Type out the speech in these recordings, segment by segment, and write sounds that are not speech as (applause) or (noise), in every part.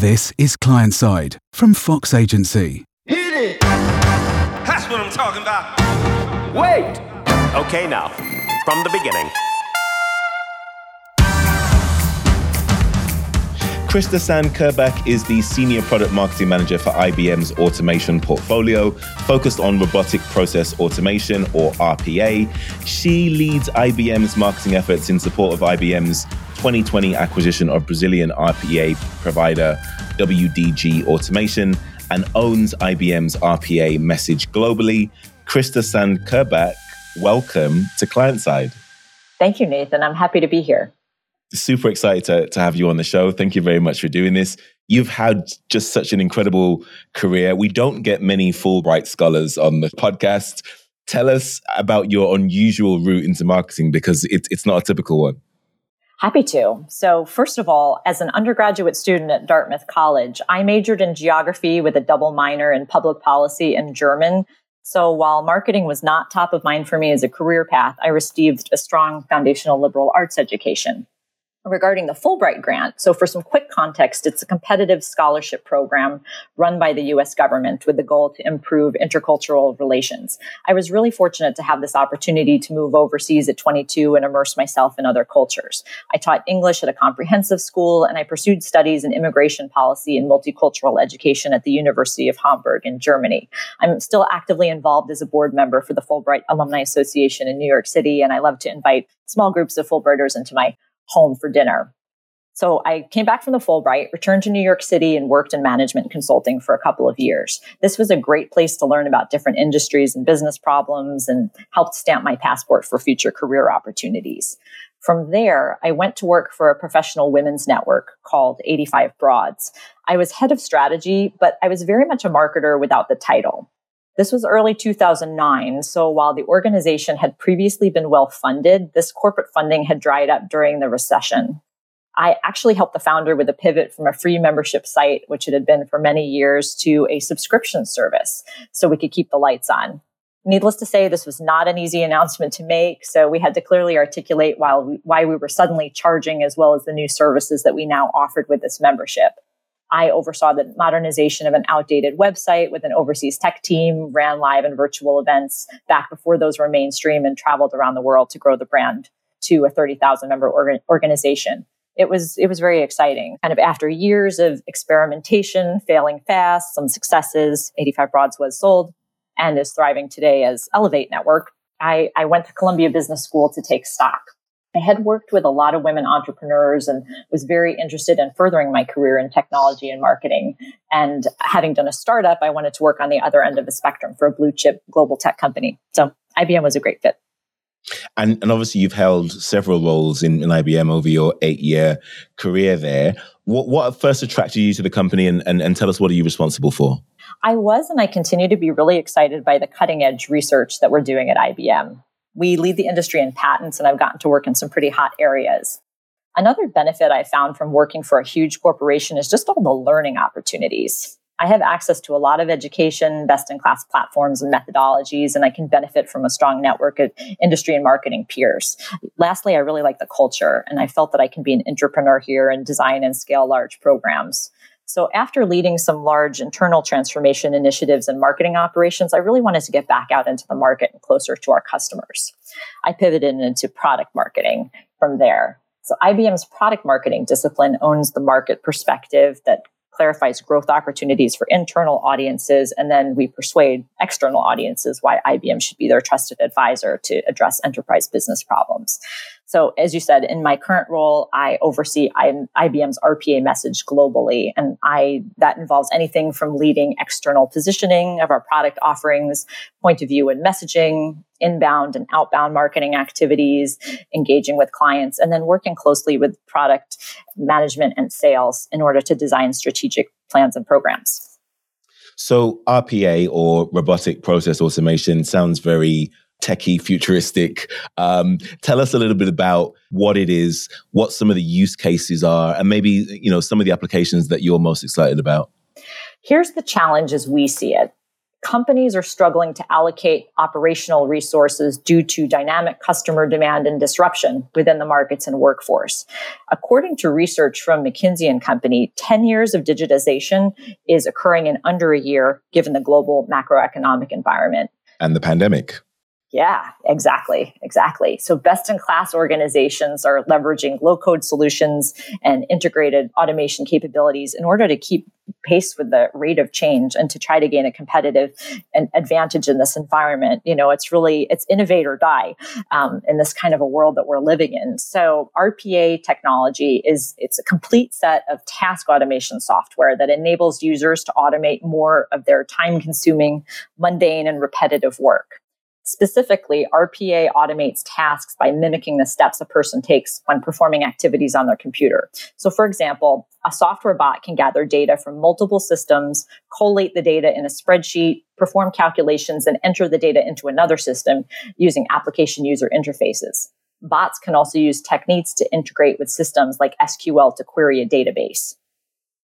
This is Client Side from Fox Agency. Hit it! That's what I'm talking about. Wait! Okay, now, from the beginning. Krista Sand Kerback is the Senior Product Marketing Manager for IBM's automation portfolio, focused on robotic process automation or RPA. She leads IBM's marketing efforts in support of IBM's 2020 acquisition of Brazilian RPA provider WDG Automation and owns IBM's RPA message globally. Krista Sand Kerback, welcome to Client Side. Thank you, Nathan. I'm happy to be here. Super excited to, to have you on the show. Thank you very much for doing this. You've had just such an incredible career. We don't get many Fulbright scholars on the podcast. Tell us about your unusual route into marketing because it, it's not a typical one. Happy to. So, first of all, as an undergraduate student at Dartmouth College, I majored in geography with a double minor in public policy and German. So, while marketing was not top of mind for me as a career path, I received a strong foundational liberal arts education regarding the Fulbright grant. So, for some quick context, it's a competitive scholarship program run by the US government with the goal to improve intercultural relations. I was really fortunate to have this opportunity to move overseas at 22 and immerse myself in other cultures. I taught English at a comprehensive school and I pursued studies in immigration policy and multicultural education at the University of Hamburg in Germany. I'm still actively involved as a board member for the Fulbright Alumni Association in New York City, and I love to invite small groups of Fulbrighters into my home for dinner. So I came back from the Fulbright, returned to New York City and worked in management consulting for a couple of years. This was a great place to learn about different industries and business problems and helped stamp my passport for future career opportunities. From there, I went to work for a professional women's network called 85 Broads. I was head of strategy, but I was very much a marketer without the title. This was early 2009. So while the organization had previously been well funded, this corporate funding had dried up during the recession. I actually helped the founder with a pivot from a free membership site, which it had been for many years, to a subscription service so we could keep the lights on. Needless to say, this was not an easy announcement to make. So we had to clearly articulate why we, were suddenly charging as well as the new services that we now offered with this membership. I oversaw the modernization of an outdated website with an overseas tech team, ran live and virtual events back before those were mainstream, and traveled around the world to grow the brand to a 30,000 member orga- organization. It was, it was very exciting. Kind of after years of experimentation, failing fast, some successes, 85 Broads was sold and is thriving today as Elevate Network. I, I went to Columbia Business School to take stock I had worked with a lot of women entrepreneurs and was very interested in furthering my career in technology and marketing. And having done a startup, I wanted to work on the other end of the spectrum for a blue chip global tech company. So IBM was a great fit. And, and obviously, you've held several roles in, in IBM over your eight year career there. What, what first attracted you to the company and, and, and tell us what are you responsible for? I was and I continue to be really excited by the cutting edge research that we're doing at IBM. We lead the industry in patents, and I've gotten to work in some pretty hot areas. Another benefit I found from working for a huge corporation is just all the learning opportunities. I have access to a lot of education, best in class platforms and methodologies, and I can benefit from a strong network of industry and marketing peers. Lastly, I really like the culture, and I felt that I can be an entrepreneur here and design and scale large programs. So after leading some large internal transformation initiatives and marketing operations, I really wanted to get back out into the market and closer to our customers. I pivoted into product marketing from there. So IBM's product marketing discipline owns the market perspective that clarifies growth opportunities for internal audiences, and then we persuade external audiences why IBM should be their trusted advisor to address enterprise business problems. So, as you said, in my current role, I oversee IBM's RPA message globally, and I that involves anything from leading external positioning of our product offerings, point of view and messaging, inbound and outbound marketing activities, engaging with clients, and then working closely with product management and sales in order to design strategic plans and programs. So, RPA or robotic process automation sounds very techie, futuristic. Um, tell us a little bit about what it is, what some of the use cases are, and maybe you know some of the applications that you're most excited about. Here's the challenge as we see it. companies are struggling to allocate operational resources due to dynamic customer demand and disruption within the markets and workforce. According to research from McKinsey and Company, 10 years of digitization is occurring in under a year given the global macroeconomic environment. And the pandemic. Yeah, exactly. Exactly. So best in class organizations are leveraging low code solutions and integrated automation capabilities in order to keep pace with the rate of change and to try to gain a competitive advantage in this environment. You know, it's really, it's innovate or die um, in this kind of a world that we're living in. So RPA technology is, it's a complete set of task automation software that enables users to automate more of their time consuming, mundane and repetitive work. Specifically, RPA automates tasks by mimicking the steps a person takes when performing activities on their computer. So, for example, a software bot can gather data from multiple systems, collate the data in a spreadsheet, perform calculations, and enter the data into another system using application user interfaces. Bots can also use techniques to integrate with systems like SQL to query a database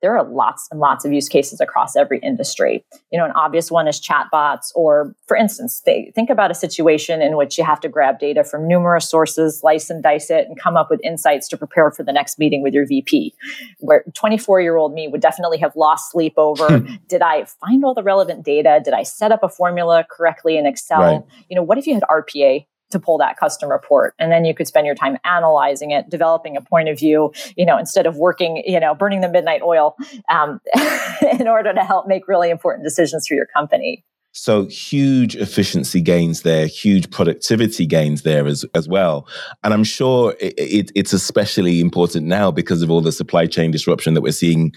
there are lots and lots of use cases across every industry. You know, an obvious one is chatbots, or for instance, they, think about a situation in which you have to grab data from numerous sources, slice and dice it, and come up with insights to prepare for the next meeting with your VP. Where 24 year old me would definitely have lost sleep over hmm. did I find all the relevant data? Did I set up a formula correctly in Excel? Right. You know, what if you had RPA to pull that custom report and then you could spend your time analyzing it developing a point of view you know instead of working you know burning the midnight oil um, (laughs) in order to help make really important decisions for your company so huge efficiency gains there, huge productivity gains there as, as well. And I'm sure it, it, it's especially important now because of all the supply chain disruption that we're seeing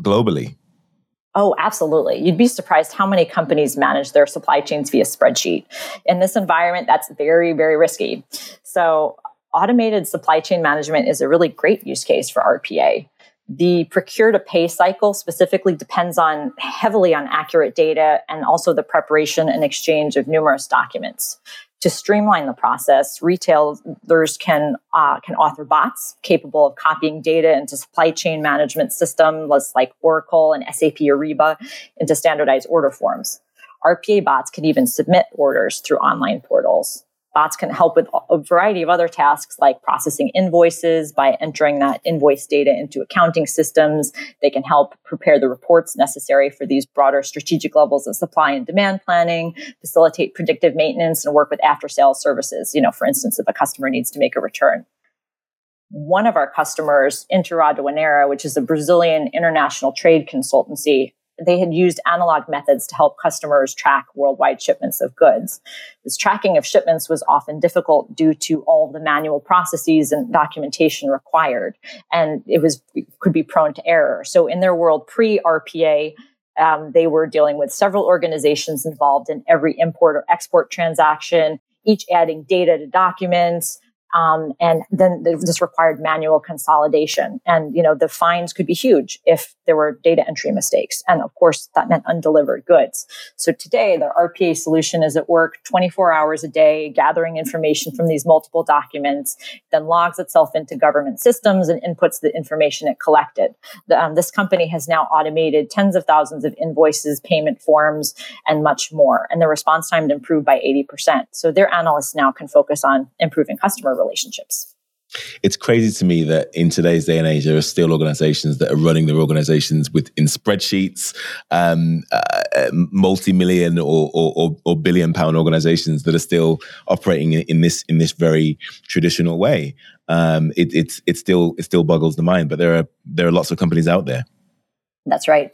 globally. Oh, absolutely. You'd be surprised how many companies manage their supply chains via spreadsheet. In this environment, that's very, very risky. So, automated supply chain management is a really great use case for RPA. The procure to pay cycle specifically depends on heavily on accurate data and also the preparation and exchange of numerous documents to streamline the process, retailers can uh, can author bots capable of copying data into supply chain management systems like Oracle and SAP Ariba into standardized order forms. RPA bots can even submit orders through online portals. Bots can help with a variety of other tasks like processing invoices by entering that invoice data into accounting systems. They can help prepare the reports necessary for these broader strategic levels of supply and demand planning, facilitate predictive maintenance, and work with after sales services. You know, for instance, if a customer needs to make a return one of our customers, Interaduaneira, which is a Brazilian international trade consultancy, they had used analog methods to help customers track worldwide shipments of goods. This tracking of shipments was often difficult due to all the manual processes and documentation required, and it was could be prone to error. So in their world pre RPA, um, they were dealing with several organizations involved in every import or export transaction, each adding data to documents, um, and then this required manual consolidation. And, you know, the fines could be huge if there were data entry mistakes. And of course, that meant undelivered goods. So today, the RPA solution is at work 24 hours a day, gathering information from these multiple documents, then logs itself into government systems and inputs the information it collected. The, um, this company has now automated tens of thousands of invoices, payment forms, and much more. And the response time improved by 80%. So their analysts now can focus on improving customer relationships. It's crazy to me that in today's day and age, there are still organizations that are running their organizations within spreadsheets, um, uh, multi-million or, or, or, billion pound organizations that are still operating in, in this in this very traditional way. Um, it, it's it still it still boggles the mind, but there are there are lots of companies out there. That's right.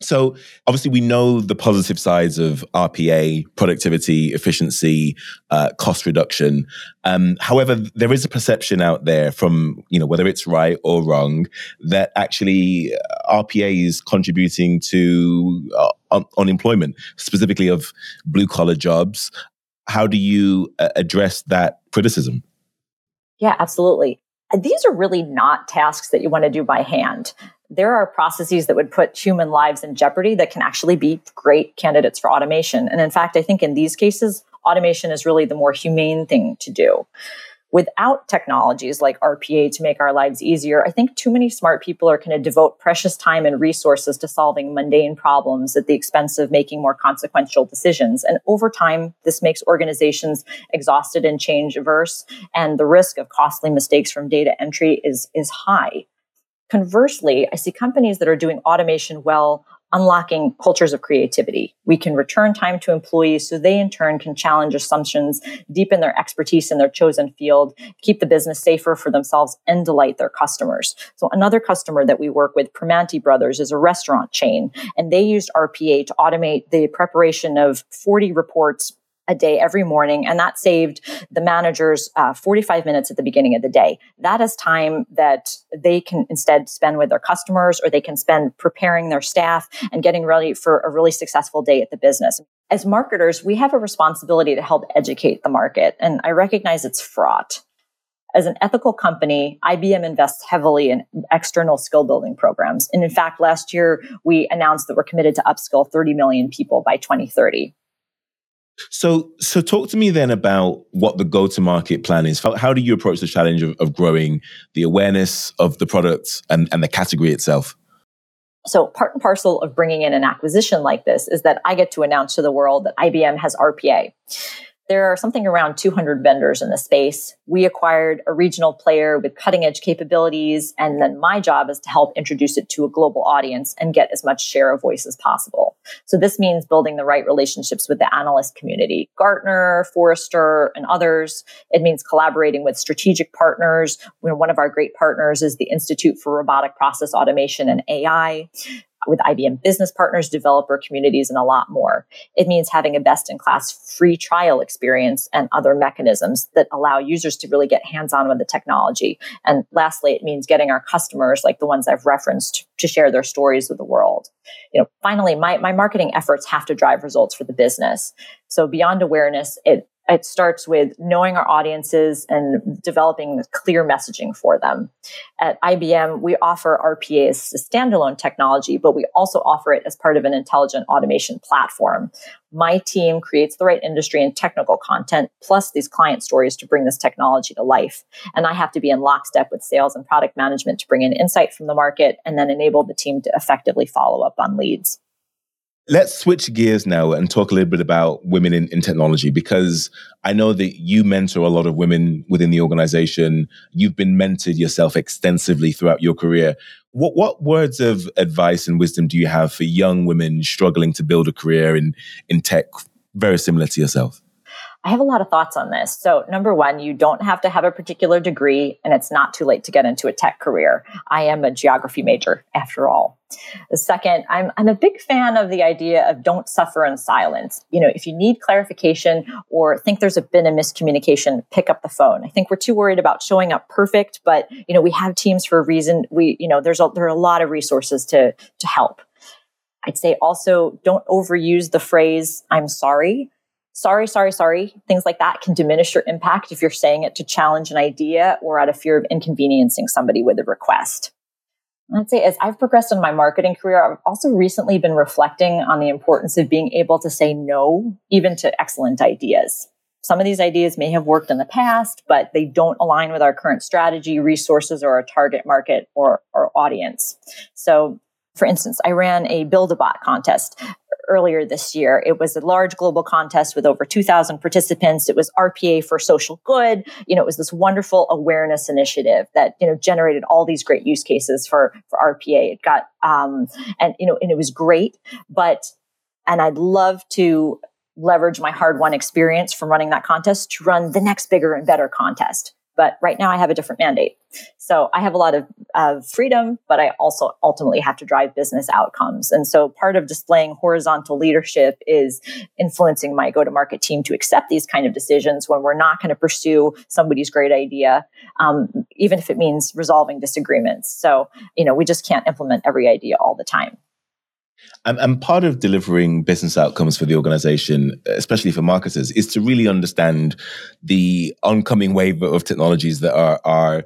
So obviously we know the positive sides of RPA, productivity, efficiency, uh, cost reduction. Um, however, there is a perception out there from, you know, whether it's right or wrong, that actually uh, RPA is contributing to uh, un- unemployment, specifically of blue collar jobs. How do you uh, address that criticism? Yeah, absolutely. These are really not tasks that you want to do by hand there are processes that would put human lives in jeopardy that can actually be great candidates for automation. And in fact, I think in these cases, automation is really the more humane thing to do. without technologies like RPA to make our lives easier, I think too many smart people are going to devote precious time and resources to solving mundane problems at the expense of making more consequential decisions. And over time, this makes organizations exhausted and change averse, and the risk of costly mistakes from data entry is, is high. Conversely, I see companies that are doing automation well unlocking cultures of creativity. We can return time to employees so they in turn can challenge assumptions, deepen their expertise in their chosen field, keep the business safer for themselves and delight their customers. So another customer that we work with, Primanti Brothers, is a restaurant chain and they used RPA to automate the preparation of 40 reports a day every morning. And that saved the managers uh, 45 minutes at the beginning of the day. That is time that they can instead spend with their customers or they can spend preparing their staff and getting ready for a really successful day at the business. As marketers, we have a responsibility to help educate the market. And I recognize it's fraught. As an ethical company, IBM invests heavily in external skill building programs. And in fact, last year we announced that we're committed to upskill 30 million people by 2030. So, so talk to me then about what the go-to-market plan is. How, how do you approach the challenge of, of growing the awareness of the product and, and the category itself? So, part and parcel of bringing in an acquisition like this is that I get to announce to the world that IBM has RPA. There are something around 200 vendors in the space. We acquired a regional player with cutting edge capabilities. And then my job is to help introduce it to a global audience and get as much share of voice as possible. So this means building the right relationships with the analyst community, Gartner, Forrester, and others. It means collaborating with strategic partners. One of our great partners is the Institute for Robotic Process Automation and AI with IBM business partners, developer communities, and a lot more. It means having a best in class free trial experience and other mechanisms that allow users to really get hands on with the technology. And lastly, it means getting our customers, like the ones I've referenced, to share their stories with the world. You know, finally, my, my marketing efforts have to drive results for the business. So beyond awareness, it it starts with knowing our audiences and developing clear messaging for them. At IBM, we offer RPA as a standalone technology, but we also offer it as part of an intelligent automation platform. My team creates the right industry and technical content, plus these client stories to bring this technology to life. And I have to be in lockstep with sales and product management to bring in insight from the market and then enable the team to effectively follow up on leads. Let's switch gears now and talk a little bit about women in, in, technology because I know that you mentor a lot of women within the organization. You've been mentored yourself extensively throughout your career. What, what words of advice and wisdom do you have for young women struggling to build a career in, in tech very similar to yourself? I have a lot of thoughts on this. So, number one, you don't have to have a particular degree, and it's not too late to get into a tech career. I am a geography major, after all. The second, I'm, I'm a big fan of the idea of don't suffer in silence. You know, if you need clarification or think there's a, been a miscommunication, pick up the phone. I think we're too worried about showing up perfect, but you know, we have teams for a reason. We, you know, there's a, there are a lot of resources to to help. I'd say also don't overuse the phrase "I'm sorry." Sorry, sorry, sorry, things like that can diminish your impact if you're saying it to challenge an idea or out of fear of inconveniencing somebody with a request. I'd say as I've progressed in my marketing career, I've also recently been reflecting on the importance of being able to say no, even to excellent ideas. Some of these ideas may have worked in the past, but they don't align with our current strategy, resources, or our target market or, or audience. So for instance, I ran a Build a Bot contest earlier this year. It was a large global contest with over 2,000 participants. It was RPA for social good. You know, it was this wonderful awareness initiative that, you know, generated all these great use cases for, for RPA. It got, um, and, you know, and it was great, but, and I'd love to leverage my hard won experience from running that contest to run the next bigger and better contest. But right now I have a different mandate. So I have a lot of, of freedom, but I also ultimately have to drive business outcomes. And so part of displaying horizontal leadership is influencing my go to market team to accept these kind of decisions when we're not going to pursue somebody's great idea, um, even if it means resolving disagreements. So, you know, we just can't implement every idea all the time. And, and, part of delivering business outcomes for the organization, especially for marketers, is to really understand the oncoming wave of technologies that are, are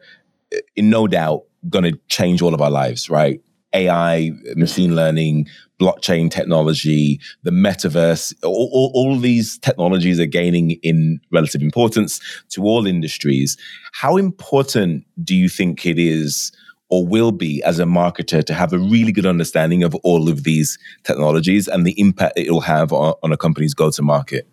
uh, in no doubt, going to change all of our lives, right? AI, machine learning, blockchain technology, the metaverse, all, all, all these technologies are gaining in relative importance to all industries. How important do you think it is? Or will be as a marketer to have a really good understanding of all of these technologies and the impact it will have on, on a company's go to market?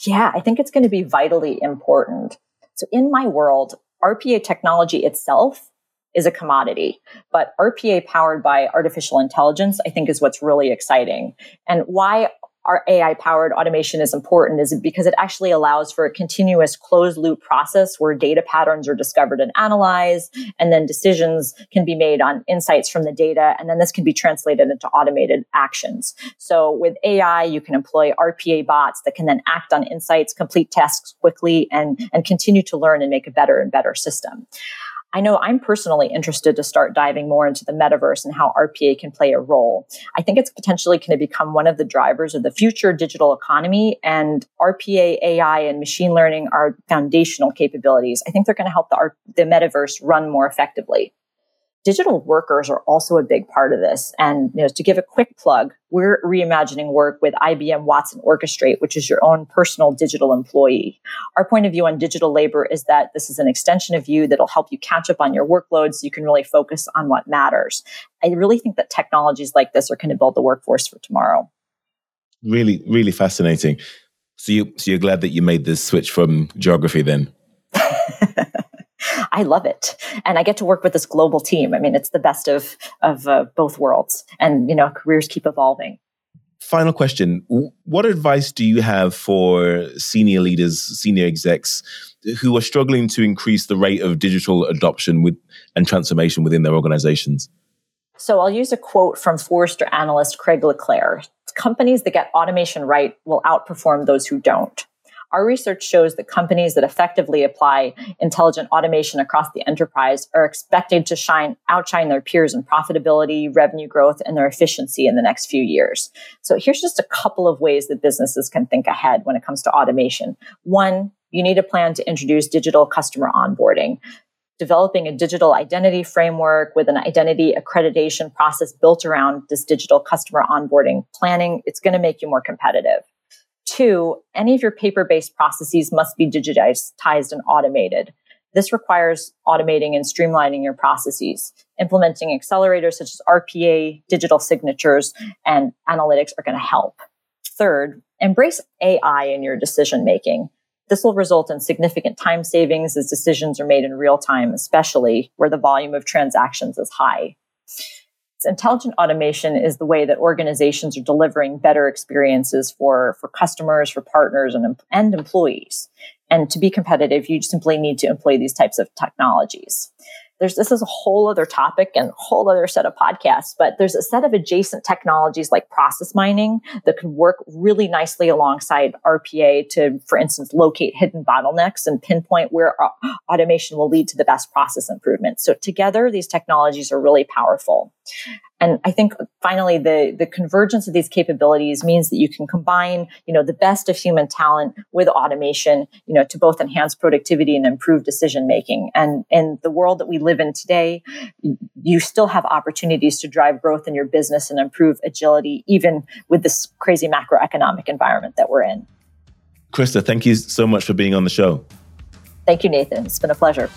Yeah, I think it's going to be vitally important. So in my world, RPA technology itself is a commodity, but RPA powered by artificial intelligence, I think is what's really exciting. And why our AI powered automation is important is because it actually allows for a continuous closed loop process where data patterns are discovered and analyzed, and then decisions can be made on insights from the data. And then this can be translated into automated actions. So with AI, you can employ RPA bots that can then act on insights, complete tasks quickly, and, and continue to learn and make a better and better system. I know I'm personally interested to start diving more into the metaverse and how RPA can play a role. I think it's potentially going to become one of the drivers of the future digital economy and RPA, AI, and machine learning are foundational capabilities. I think they're going to help the, the metaverse run more effectively digital workers are also a big part of this. And you know, to give a quick plug, we're reimagining work with IBM Watson Orchestrate, which is your own personal digital employee. Our point of view on digital labor is that this is an extension of you that'll help you catch up on your workload so you can really focus on what matters. I really think that technologies like this are going to build the workforce for tomorrow. Really, really fascinating. So you so you're glad that you made this switch from geography then? (laughs) I love it. And I get to work with this global team. I mean, it's the best of, of uh, both worlds. And, you know, careers keep evolving. Final question. What advice do you have for senior leaders, senior execs who are struggling to increase the rate of digital adoption with, and transformation within their organizations? So I'll use a quote from Forrester analyst Craig Le Clair. Companies that get automation right will outperform those who don't. Our research shows that companies that effectively apply intelligent automation across the enterprise are expected to shine, outshine their peers in profitability, revenue growth, and their efficiency in the next few years. So here's just a couple of ways that businesses can think ahead when it comes to automation. One, you need a plan to introduce digital customer onboarding developing a digital identity framework with an identity accreditation process built around this digital customer onboarding planning, it's going to make you more competitive. Two, any of your paper based processes must be digitized and automated. This requires automating and streamlining your processes. Implementing accelerators such as RPA, digital signatures, and analytics are going to help. Third, embrace AI in your decision making. This will result in significant time savings as decisions are made in real time, especially where the volume of transactions is high intelligent automation is the way that organizations are delivering better experiences for, for customers, for partners, and, and employees. And to be competitive, you simply need to employ these types of technologies there's this is a whole other topic and a whole other set of podcasts, but there's a set of adjacent technologies like process mining that could work really nicely alongside RPA to, for instance, locate hidden bottlenecks and pinpoint where uh, automation will lead to the best process improvement. So together, these technologies are really powerful. And I think finally the, the convergence of these capabilities means that you can combine, you know, the best of human talent with automation, you know, to both enhance productivity and improve decision making. And in the world that we live in today, you still have opportunities to drive growth in your business and improve agility, even with this crazy macroeconomic environment that we're in. Krista, thank you so much for being on the show. Thank you, Nathan. It's been a pleasure.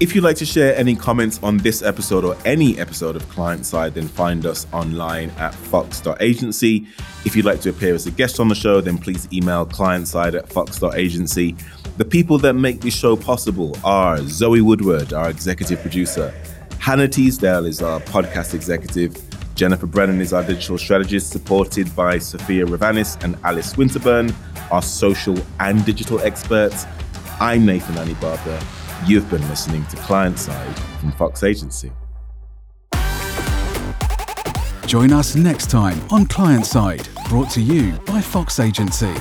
If you'd like to share any comments on this episode or any episode of Client Side, then find us online at fox.agency. If you'd like to appear as a guest on the show, then please email clientside at fox.agency. The people that make this show possible are Zoe Woodward, our executive producer, Hannah Teasdale is our podcast executive, Jennifer Brennan is our digital strategist, supported by Sophia Ravanis and Alice Winterburn, our social and digital experts. I'm Nathan Anibaba. You've been listening to Client Side from Fox Agency. Join us next time on Client Side, brought to you by Fox Agency.